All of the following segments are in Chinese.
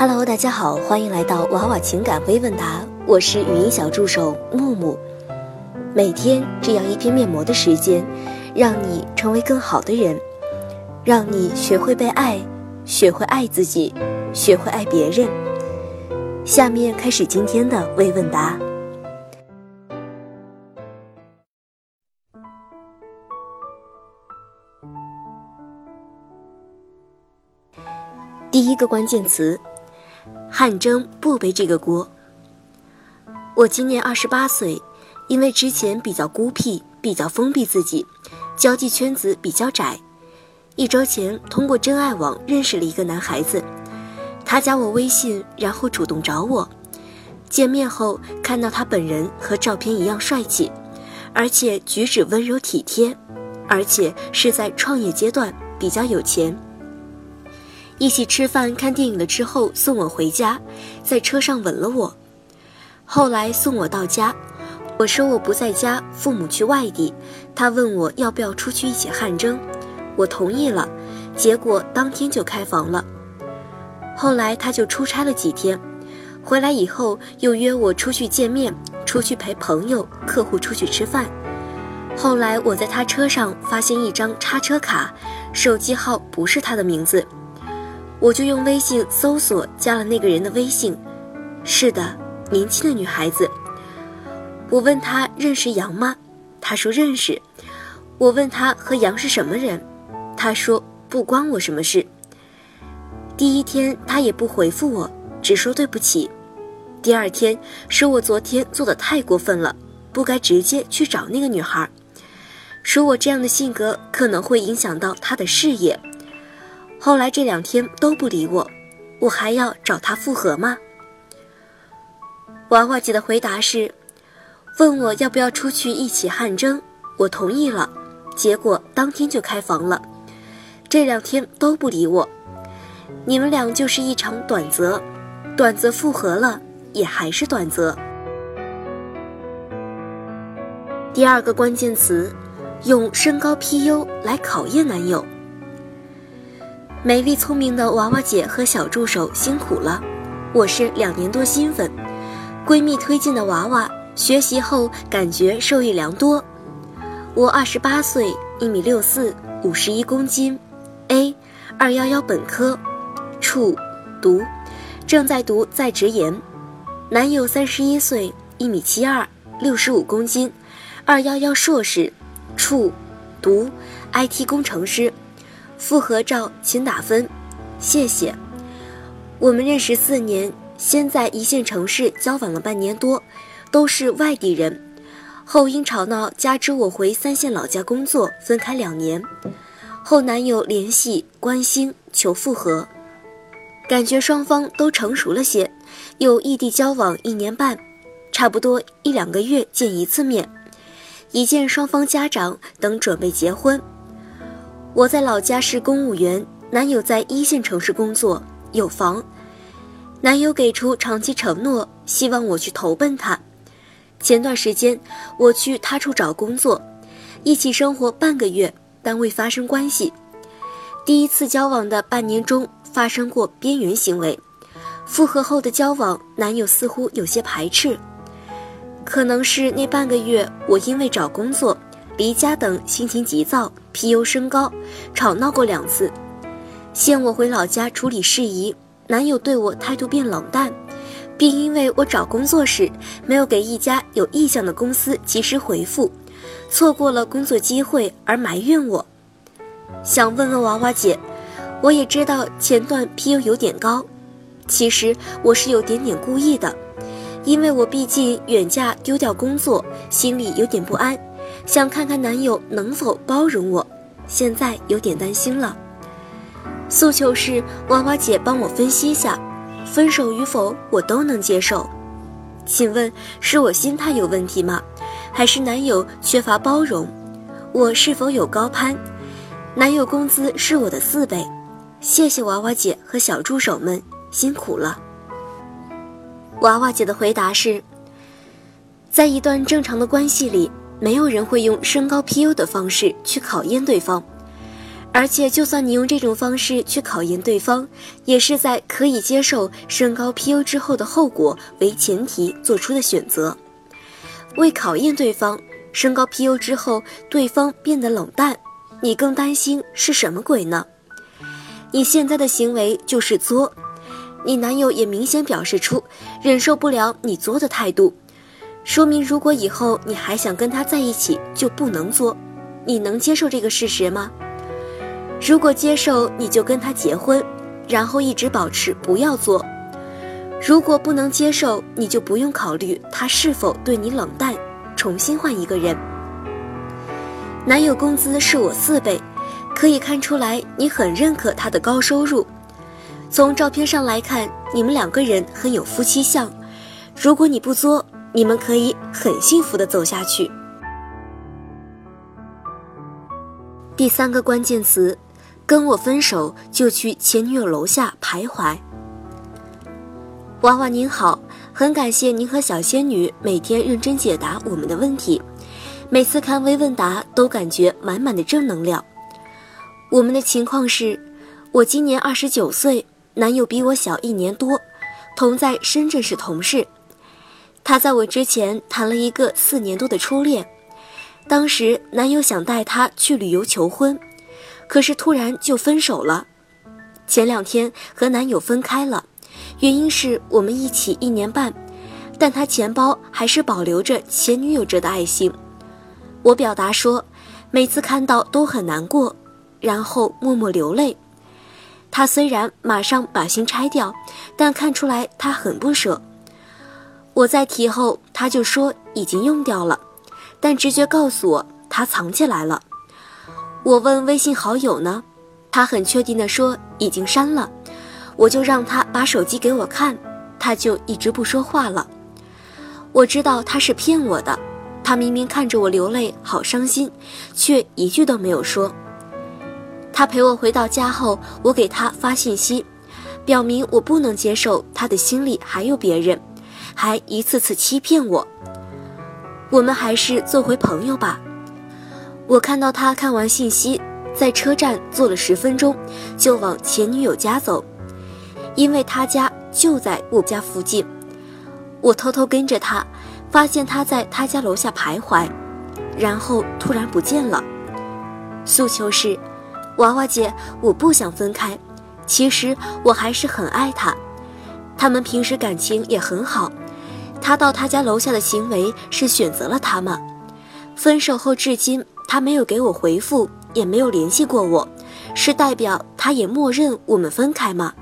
Hello，大家好，欢迎来到娃娃情感微问答，我是语音小助手木木。每天这样一片面膜的时间，让你成为更好的人，让你学会被爱，学会爱自己，学会爱别人。下面开始今天的微问答。第一个关键词。汉征不背这个锅。我今年二十八岁，因为之前比较孤僻，比较封闭自己，交际圈子比较窄。一周前通过真爱网认识了一个男孩子，他加我微信，然后主动找我。见面后看到他本人和照片一样帅气，而且举止温柔体贴，而且是在创业阶段，比较有钱。一起吃饭、看电影了之后，送我回家，在车上吻了我。后来送我到家，我说我不在家，父母去外地。他问我要不要出去一起汗蒸，我同意了。结果当天就开房了。后来他就出差了几天，回来以后又约我出去见面，出去陪朋友、客户出去吃饭。后来我在他车上发现一张插车卡，手机号不是他的名字。我就用微信搜索加了那个人的微信，是的，年轻的女孩子。我问他认识杨吗？他说认识。我问他和杨是什么人？他说不关我什么事。第一天他也不回复我，只说对不起。第二天说我昨天做的太过分了，不该直接去找那个女孩，说我这样的性格可能会影响到他的事业。后来这两天都不理我，我还要找他复合吗？娃娃姐的回答是，问我要不要出去一起汗蒸，我同意了，结果当天就开房了，这两天都不理我，你们俩就是一场短则，短则复合了也还是短则。第二个关键词，用身高 PU 来考验男友。美丽聪明的娃娃姐和小助手辛苦了，我是两年多新粉，闺蜜推荐的娃娃，学习后感觉受益良多。我二十八岁，一米六四，五十一公斤，A，二幺幺本科，处，读，正在读在职研。男友三十一岁，一米七二，六十五公斤，二幺幺硕士，处，读，IT 工程师。复合照请打分，谢谢。我们认识四年，先在一线城市交往了半年多，都是外地人。后因吵闹加之我回三线老家工作，分开两年。后男友联系关心求复合，感觉双方都成熟了些，又异地交往一年半，差不多一两个月见一次面，已见双方家长等准备结婚。我在老家是公务员，男友在一线城市工作，有房。男友给出长期承诺，希望我去投奔他。前段时间我去他处找工作，一起生活半个月，但未发生关系。第一次交往的半年中发生过边缘行为，复合后的交往，男友似乎有些排斥。可能是那半个月我因为找工作。离家等心情急躁，PU 升高，吵闹过两次，现我回老家处理事宜。男友对我态度变冷淡，并因为我找工作时没有给一家有意向的公司及时回复，错过了工作机会而埋怨我。想问问娃娃姐，我也知道前段 PU 有点高，其实我是有点点故意的，因为我毕竟远嫁丢掉工作，心里有点不安。想看看男友能否包容我，现在有点担心了。诉求是娃娃姐帮我分析下，分手与否我都能接受。请问是我心态有问题吗？还是男友缺乏包容？我是否有高攀？男友工资是我的四倍。谢谢娃娃姐和小助手们辛苦了。娃娃姐的回答是：在一段正常的关系里。没有人会用身高 PU 的方式去考验对方，而且，就算你用这种方式去考验对方，也是在可以接受身高 PU 之后的后果为前提做出的选择。为考验对方，身高 PU 之后对方变得冷淡，你更担心是什么鬼呢？你现在的行为就是作，你男友也明显表示出忍受不了你作的态度，说明如果以后你还想跟他在一起，就不能作。你能接受这个事实吗？如果接受，你就跟他结婚，然后一直保持不要作；如果不能接受，你就不用考虑他是否对你冷淡，重新换一个人。男友工资是我四倍，可以看出来你很认可他的高收入。从照片上来看，你们两个人很有夫妻相。如果你不作，你们可以很幸福的走下去。第三个关键词。跟我分手就去前女友楼下徘徊。娃娃您好，很感谢您和小仙女每天认真解答我们的问题，每次看微问答都感觉满满的正能量。我们的情况是，我今年二十九岁，男友比我小一年多，同在深圳市同事。他在我之前谈了一个四年多的初恋，当时男友想带她去旅游求婚。可是突然就分手了，前两天和男友分开了，原因是我们一起一年半，但他钱包还是保留着前女友折的爱心。我表达说，每次看到都很难过，然后默默流泪。他虽然马上把心拆掉，但看出来他很不舍。我在提后，他就说已经用掉了，但直觉告诉我他藏起来了。我问微信好友呢，他很确定地说已经删了。我就让他把手机给我看，他就一直不说话了。我知道他是骗我的，他明明看着我流泪，好伤心，却一句都没有说。他陪我回到家后，我给他发信息，表明我不能接受他的心里还有别人，还一次次欺骗我。我们还是做回朋友吧。我看到他看完信息，在车站坐了十分钟，就往前女友家走，因为他家就在我家附近。我偷偷跟着他，发现他在他家楼下徘徊，然后突然不见了。诉求是，娃娃姐，我不想分开，其实我还是很爱他，他们平时感情也很好，他到他家楼下的行为是选择了他吗？分手后至今。他没有给我回复，也没有联系过我，是代表他也默认我们分开吗？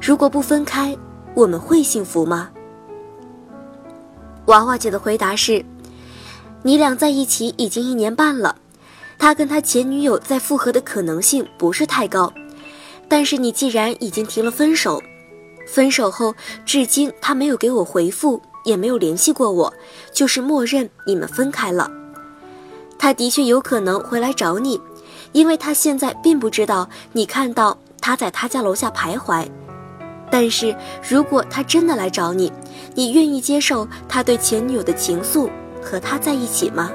如果不分开，我们会幸福吗？娃娃姐的回答是：你俩在一起已经一年半了，他跟他前女友再复合的可能性不是太高，但是你既然已经提了分手，分手后至今他没有给我回复，也没有联系过我，就是默认你们分开了。他的确有可能回来找你，因为他现在并不知道你看到他在他家楼下徘徊。但是如果他真的来找你，你愿意接受他对前女友的情愫，和他在一起吗？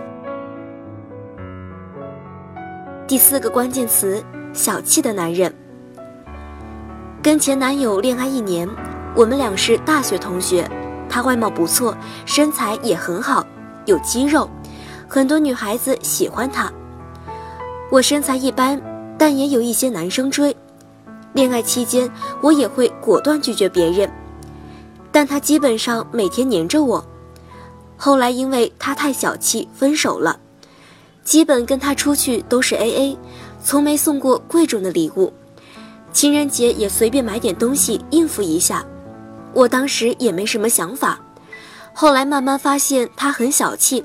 第四个关键词：小气的男人。跟前男友恋爱一年，我们俩是大学同学，他外貌不错，身材也很好，有肌肉。很多女孩子喜欢他，我身材一般，但也有一些男生追。恋爱期间，我也会果断拒绝别人，但他基本上每天黏着我。后来因为他太小气，分手了。基本跟他出去都是 A A，从没送过贵重的礼物。情人节也随便买点东西应付一下。我当时也没什么想法，后来慢慢发现他很小气。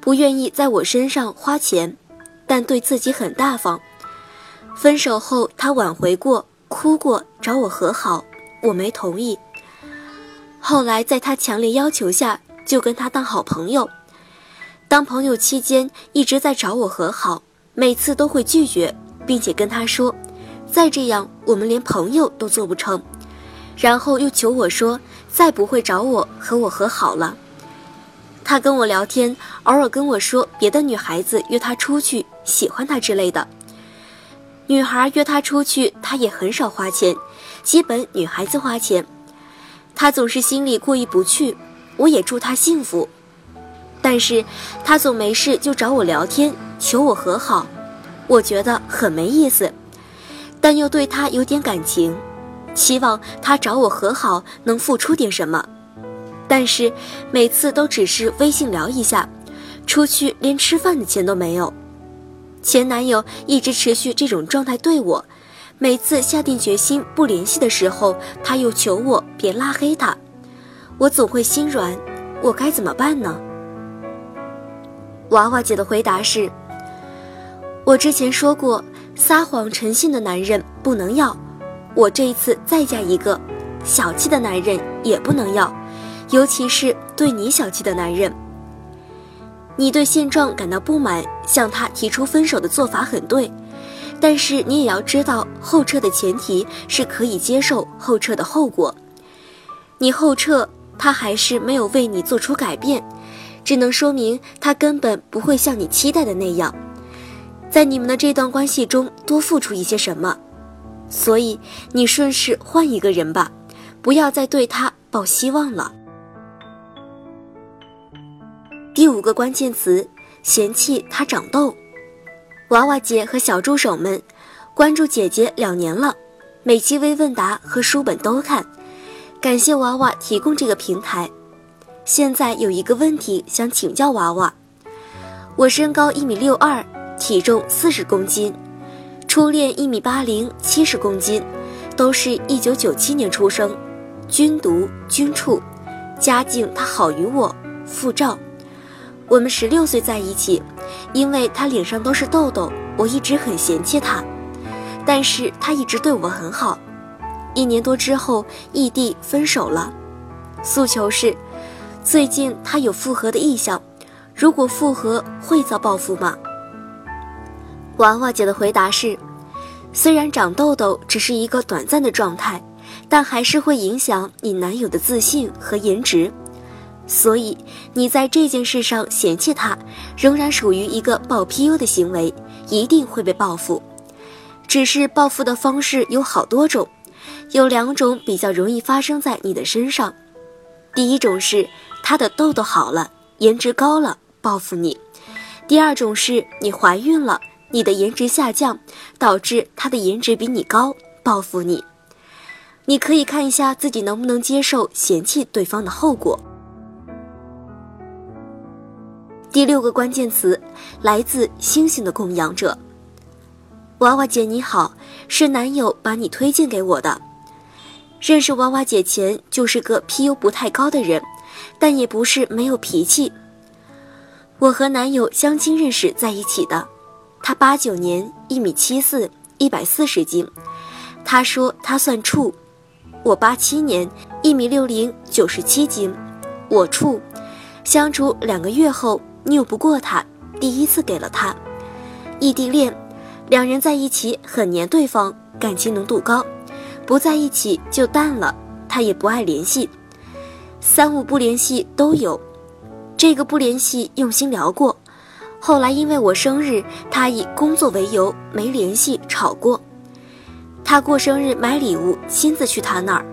不愿意在我身上花钱，但对自己很大方。分手后，他挽回过，哭过，找我和好，我没同意。后来在他强烈要求下，就跟他当好朋友。当朋友期间，一直在找我和好，每次都会拒绝，并且跟他说：“再这样，我们连朋友都做不成。”然后又求我说：“再不会找我和我和好了。”他跟我聊天，偶尔跟我说别的女孩子约他出去，喜欢他之类的。女孩约他出去，他也很少花钱，基本女孩子花钱。他总是心里过意不去，我也祝他幸福。但是，他总没事就找我聊天，求我和好，我觉得很没意思，但又对他有点感情，期望他找我和好能付出点什么。但是每次都只是微信聊一下，出去连吃饭的钱都没有。前男友一直持续这种状态对我，每次下定决心不联系的时候，他又求我别拉黑他，我总会心软，我该怎么办呢？娃娃姐的回答是：“我之前说过，撒谎诚信的男人不能要。我这一次再嫁一个，小气的男人也不能要，尤其是对你小气的男人。你对现状感到不满，向他提出分手的做法很对，但是你也要知道，后撤的前提是可以接受后撤的后果。你后撤，他还是没有为你做出改变。”只能说明他根本不会像你期待的那样，在你们的这段关系中多付出一些什么，所以你顺势换一个人吧，不要再对他抱希望了。第五个关键词：嫌弃他长痘。娃娃姐和小助手们关注姐姐两年了，每期微问答和书本都看，感谢娃娃提供这个平台。现在有一个问题想请教娃娃，我身高一米六二，体重四十公斤，初恋一米八零，七十公斤，都是一九九七年出生，军读军处，家境他好于我，附照。我们十六岁在一起，因为他脸上都是痘痘，我一直很嫌弃他，但是他一直对我很好。一年多之后异地分手了，诉求是。最近他有复合的意向，如果复合会遭报复吗？娃娃姐的回答是：虽然长痘痘只是一个短暂的状态，但还是会影响你男友的自信和颜值，所以你在这件事上嫌弃他，仍然属于一个暴 PU 的行为，一定会被报复。只是报复的方式有好多种，有两种比较容易发生在你的身上，第一种是。他的痘痘好了，颜值高了，报复你。第二种是你怀孕了，你的颜值下降，导致他的颜值比你高，报复你。你可以看一下自己能不能接受嫌弃对方的后果。第六个关键词来自星星的供养者。娃娃姐你好，是男友把你推荐给我的。认识娃娃姐前就是个 PU 不太高的人。但也不是没有脾气。我和男友相亲认识在一起的，他八九年一米七四，一百四十斤，他说他算处。我八七年一米六零，九十七斤，我处。相处两个月后拗不过他，第一次给了他。异地恋，两人在一起很黏对方，感情浓度高，不在一起就淡了，他也不爱联系。三五不联系都有，这个不联系用心聊过，后来因为我生日，他以工作为由没联系，吵过。他过生日买礼物，亲自去他那儿。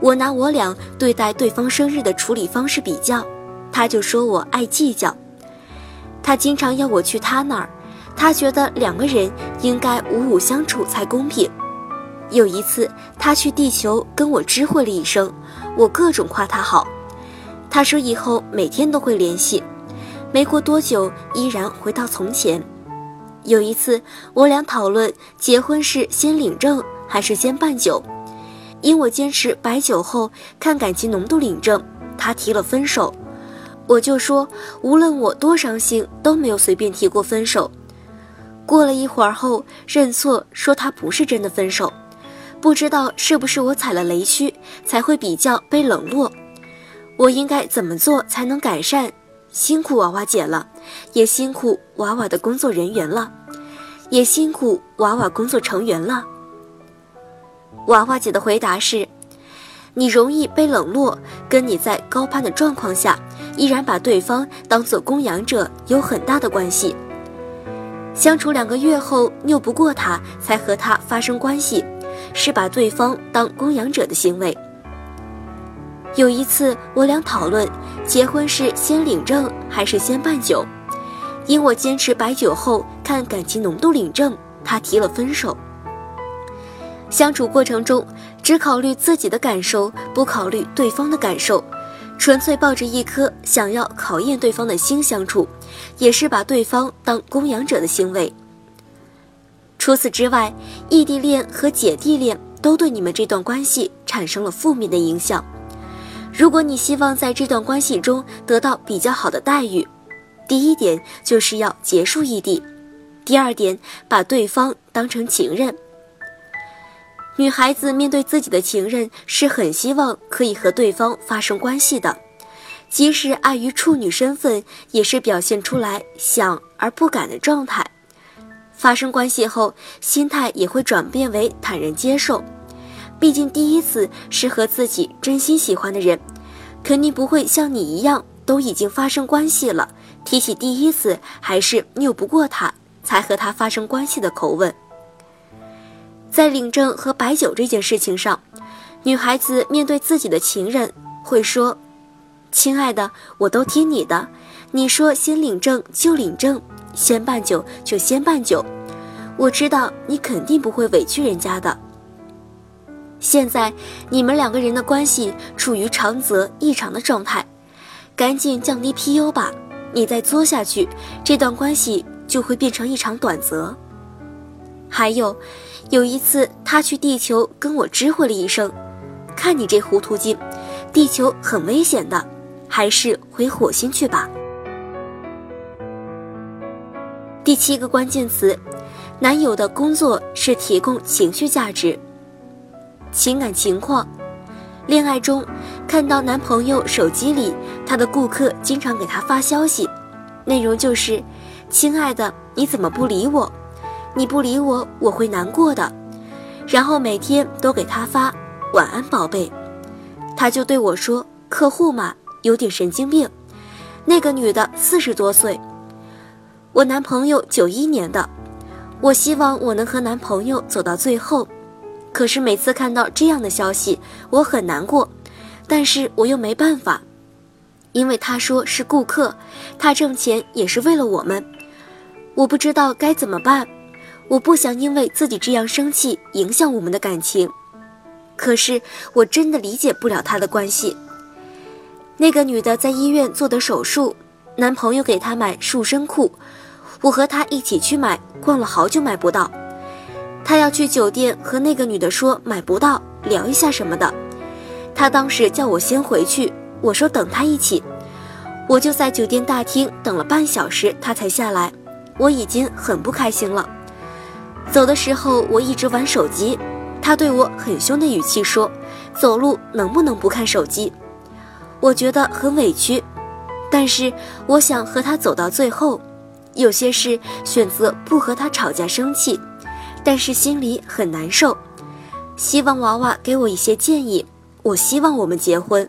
我拿我俩对待对方生日的处理方式比较，他就说我爱计较。他经常要我去他那儿，他觉得两个人应该五五相处才公平。有一次，他去地球跟我知会了一声，我各种夸他好。他说以后每天都会联系。没过多久，依然回到从前。有一次，我俩讨论结婚是先领证还是先办酒，因我坚持摆酒后看感情浓度领证，他提了分手。我就说无论我多伤心，都没有随便提过分手。过了一会儿后，认错说他不是真的分手。不知道是不是我踩了雷区，才会比较被冷落。我应该怎么做才能改善？辛苦娃娃姐了，也辛苦娃娃的工作人员了，也辛苦娃娃工作成员了。娃娃姐的回答是：你容易被冷落，跟你在高攀的状况下，依然把对方当做供养者有很大的关系。相处两个月后拗不过他，才和他发生关系，是把对方当供养者的行为。有一次，我俩讨论结婚是先领证还是先办酒，因我坚持摆酒后看感情浓度领证，他提了分手。相处过程中，只考虑自己的感受，不考虑对方的感受，纯粹抱着一颗想要考验对方的心相处，也是把对方当供养者的行为。除此之外，异地恋和姐弟恋都对你们这段关系产生了负面的影响。如果你希望在这段关系中得到比较好的待遇，第一点就是要结束异地，第二点把对方当成情人。女孩子面对自己的情人是很希望可以和对方发生关系的，即使碍于处女身份，也是表现出来想而不敢的状态。发生关系后，心态也会转变为坦然接受。毕竟第一次是和自己真心喜欢的人，肯定不会像你一样都已经发生关系了，提起第一次还是拗不过他才和他发生关系的口吻。在领证和摆酒这件事情上，女孩子面对自己的情人会说：“亲爱的，我都听你的，你说先领证就领证，先办酒就先办酒，我知道你肯定不会委屈人家的。”现在你们两个人的关系处于长则异常的状态，赶紧降低 PU 吧！你再作下去，这段关系就会变成一场短则。还有，有一次他去地球跟我知会了一声，看你这糊涂劲，地球很危险的，还是回火星去吧。第七个关键词，男友的工作是提供情绪价值。情感情况，恋爱中看到男朋友手机里他的顾客经常给他发消息，内容就是：“亲爱的，你怎么不理我？你不理我，我会难过的。”然后每天都给他发“晚安，宝贝”，他就对我说：“客户嘛，有点神经病。”那个女的四十多岁，我男朋友九一年的，我希望我能和男朋友走到最后。可是每次看到这样的消息，我很难过，但是我又没办法，因为他说是顾客，他挣钱也是为了我们，我不知道该怎么办，我不想因为自己这样生气影响我们的感情，可是我真的理解不了他的关系。那个女的在医院做的手术，男朋友给她买束身裤，我和她一起去买，逛了好久买不到。他要去酒店和那个女的说买不到，聊一下什么的。他当时叫我先回去，我说等他一起。我就在酒店大厅等了半小时，他才下来。我已经很不开心了。走的时候我一直玩手机，他对我很凶的语气说：“走路能不能不看手机？”我觉得很委屈，但是我想和他走到最后。有些事选择不和他吵架生气。但是心里很难受，希望娃娃给我一些建议。我希望我们结婚。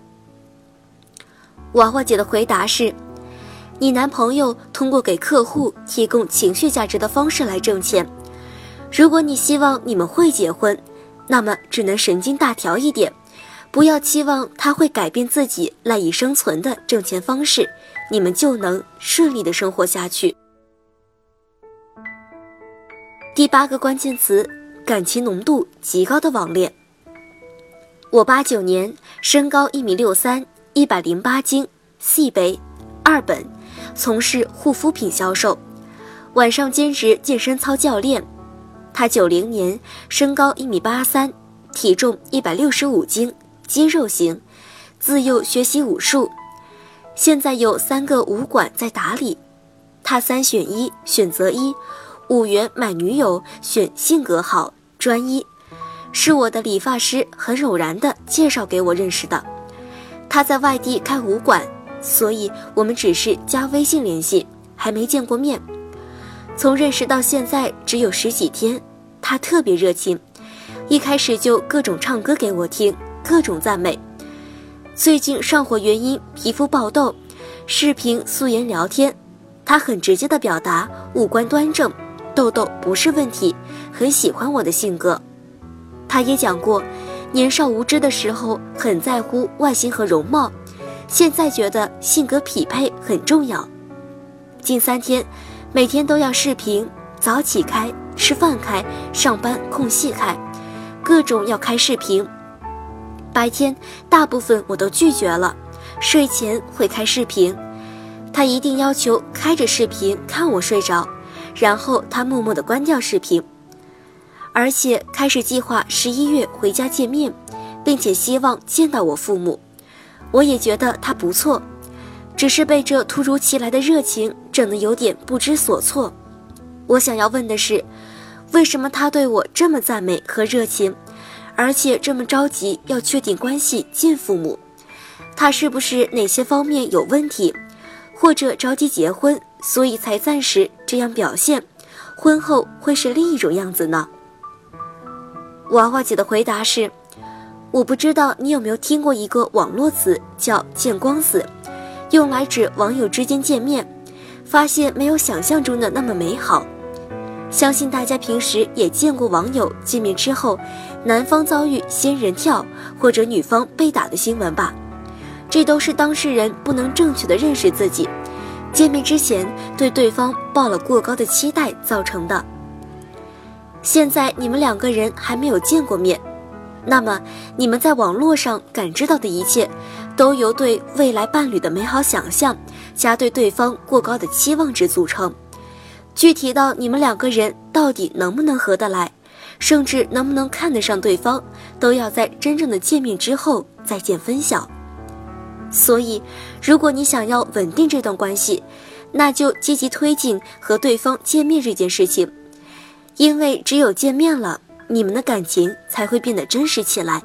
娃娃姐的回答是：你男朋友通过给客户提供情绪价值的方式来挣钱。如果你希望你们会结婚，那么只能神经大条一点，不要期望他会改变自己赖以生存的挣钱方式，你们就能顺利的生活下去。第八个关键词：感情浓度极高的网恋。我八九年，身高一米六三，一百零八斤，C 杯，二本，从事护肤品销售，晚上兼职健身操教练。他九零年，身高一米八三，体重一百六十五斤，肌肉型，自幼学习武术，现在有三个武馆在打理。他三选一，选择一。五元买女友，选性格好、专一，是我的理发师很偶然的介绍给我认识的。他在外地开武馆，所以我们只是加微信联系，还没见过面。从认识到现在只有十几天，他特别热情，一开始就各种唱歌给我听，各种赞美。最近上火原因皮肤爆痘，视频素颜聊天，他很直接的表达五官端正。痘痘不是问题，很喜欢我的性格。他也讲过，年少无知的时候很在乎外形和容貌，现在觉得性格匹配很重要。近三天，每天都要视频，早起开，吃饭开，上班空隙开，各种要开视频。白天大部分我都拒绝了，睡前会开视频。他一定要求开着视频看我睡着，然后他默默地关掉视频，而且开始计划十一月回家见面，并且希望见到我父母。我也觉得他不错，只是被这突如其来的热情整得有点不知所措。我想要问的是，为什么他对我这么赞美和热情，而且这么着急要确定关系见父母？他是不是哪些方面有问题？或者着急结婚，所以才暂时这样表现，婚后会是另一种样子呢？娃娃姐的回答是：我不知道你有没有听过一个网络词叫“见光死”，用来指网友之间见面，发现没有想象中的那么美好。相信大家平时也见过网友见面之后，男方遭遇仙人跳或者女方被打的新闻吧？这都是当事人不能正确的认识自己，见面之前对对方抱了过高的期待造成的。现在你们两个人还没有见过面，那么你们在网络上感知到的一切，都由对未来伴侣的美好想象加对对方过高的期望值组成。具体到你们两个人到底能不能合得来，甚至能不能看得上对方，都要在真正的见面之后再见分晓。所以，如果你想要稳定这段关系，那就积极推进和对方见面这件事情，因为只有见面了，你们的感情才会变得真实起来，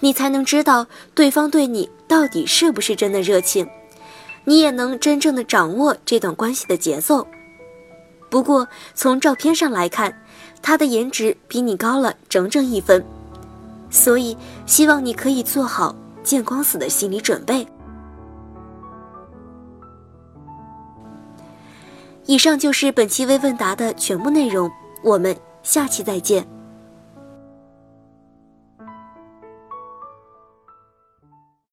你才能知道对方对你到底是不是真的热情，你也能真正的掌握这段关系的节奏。不过，从照片上来看，他的颜值比你高了整整一分，所以希望你可以做好见光死的心理准备。以上就是本期微问答的全部内容，我们下期再见。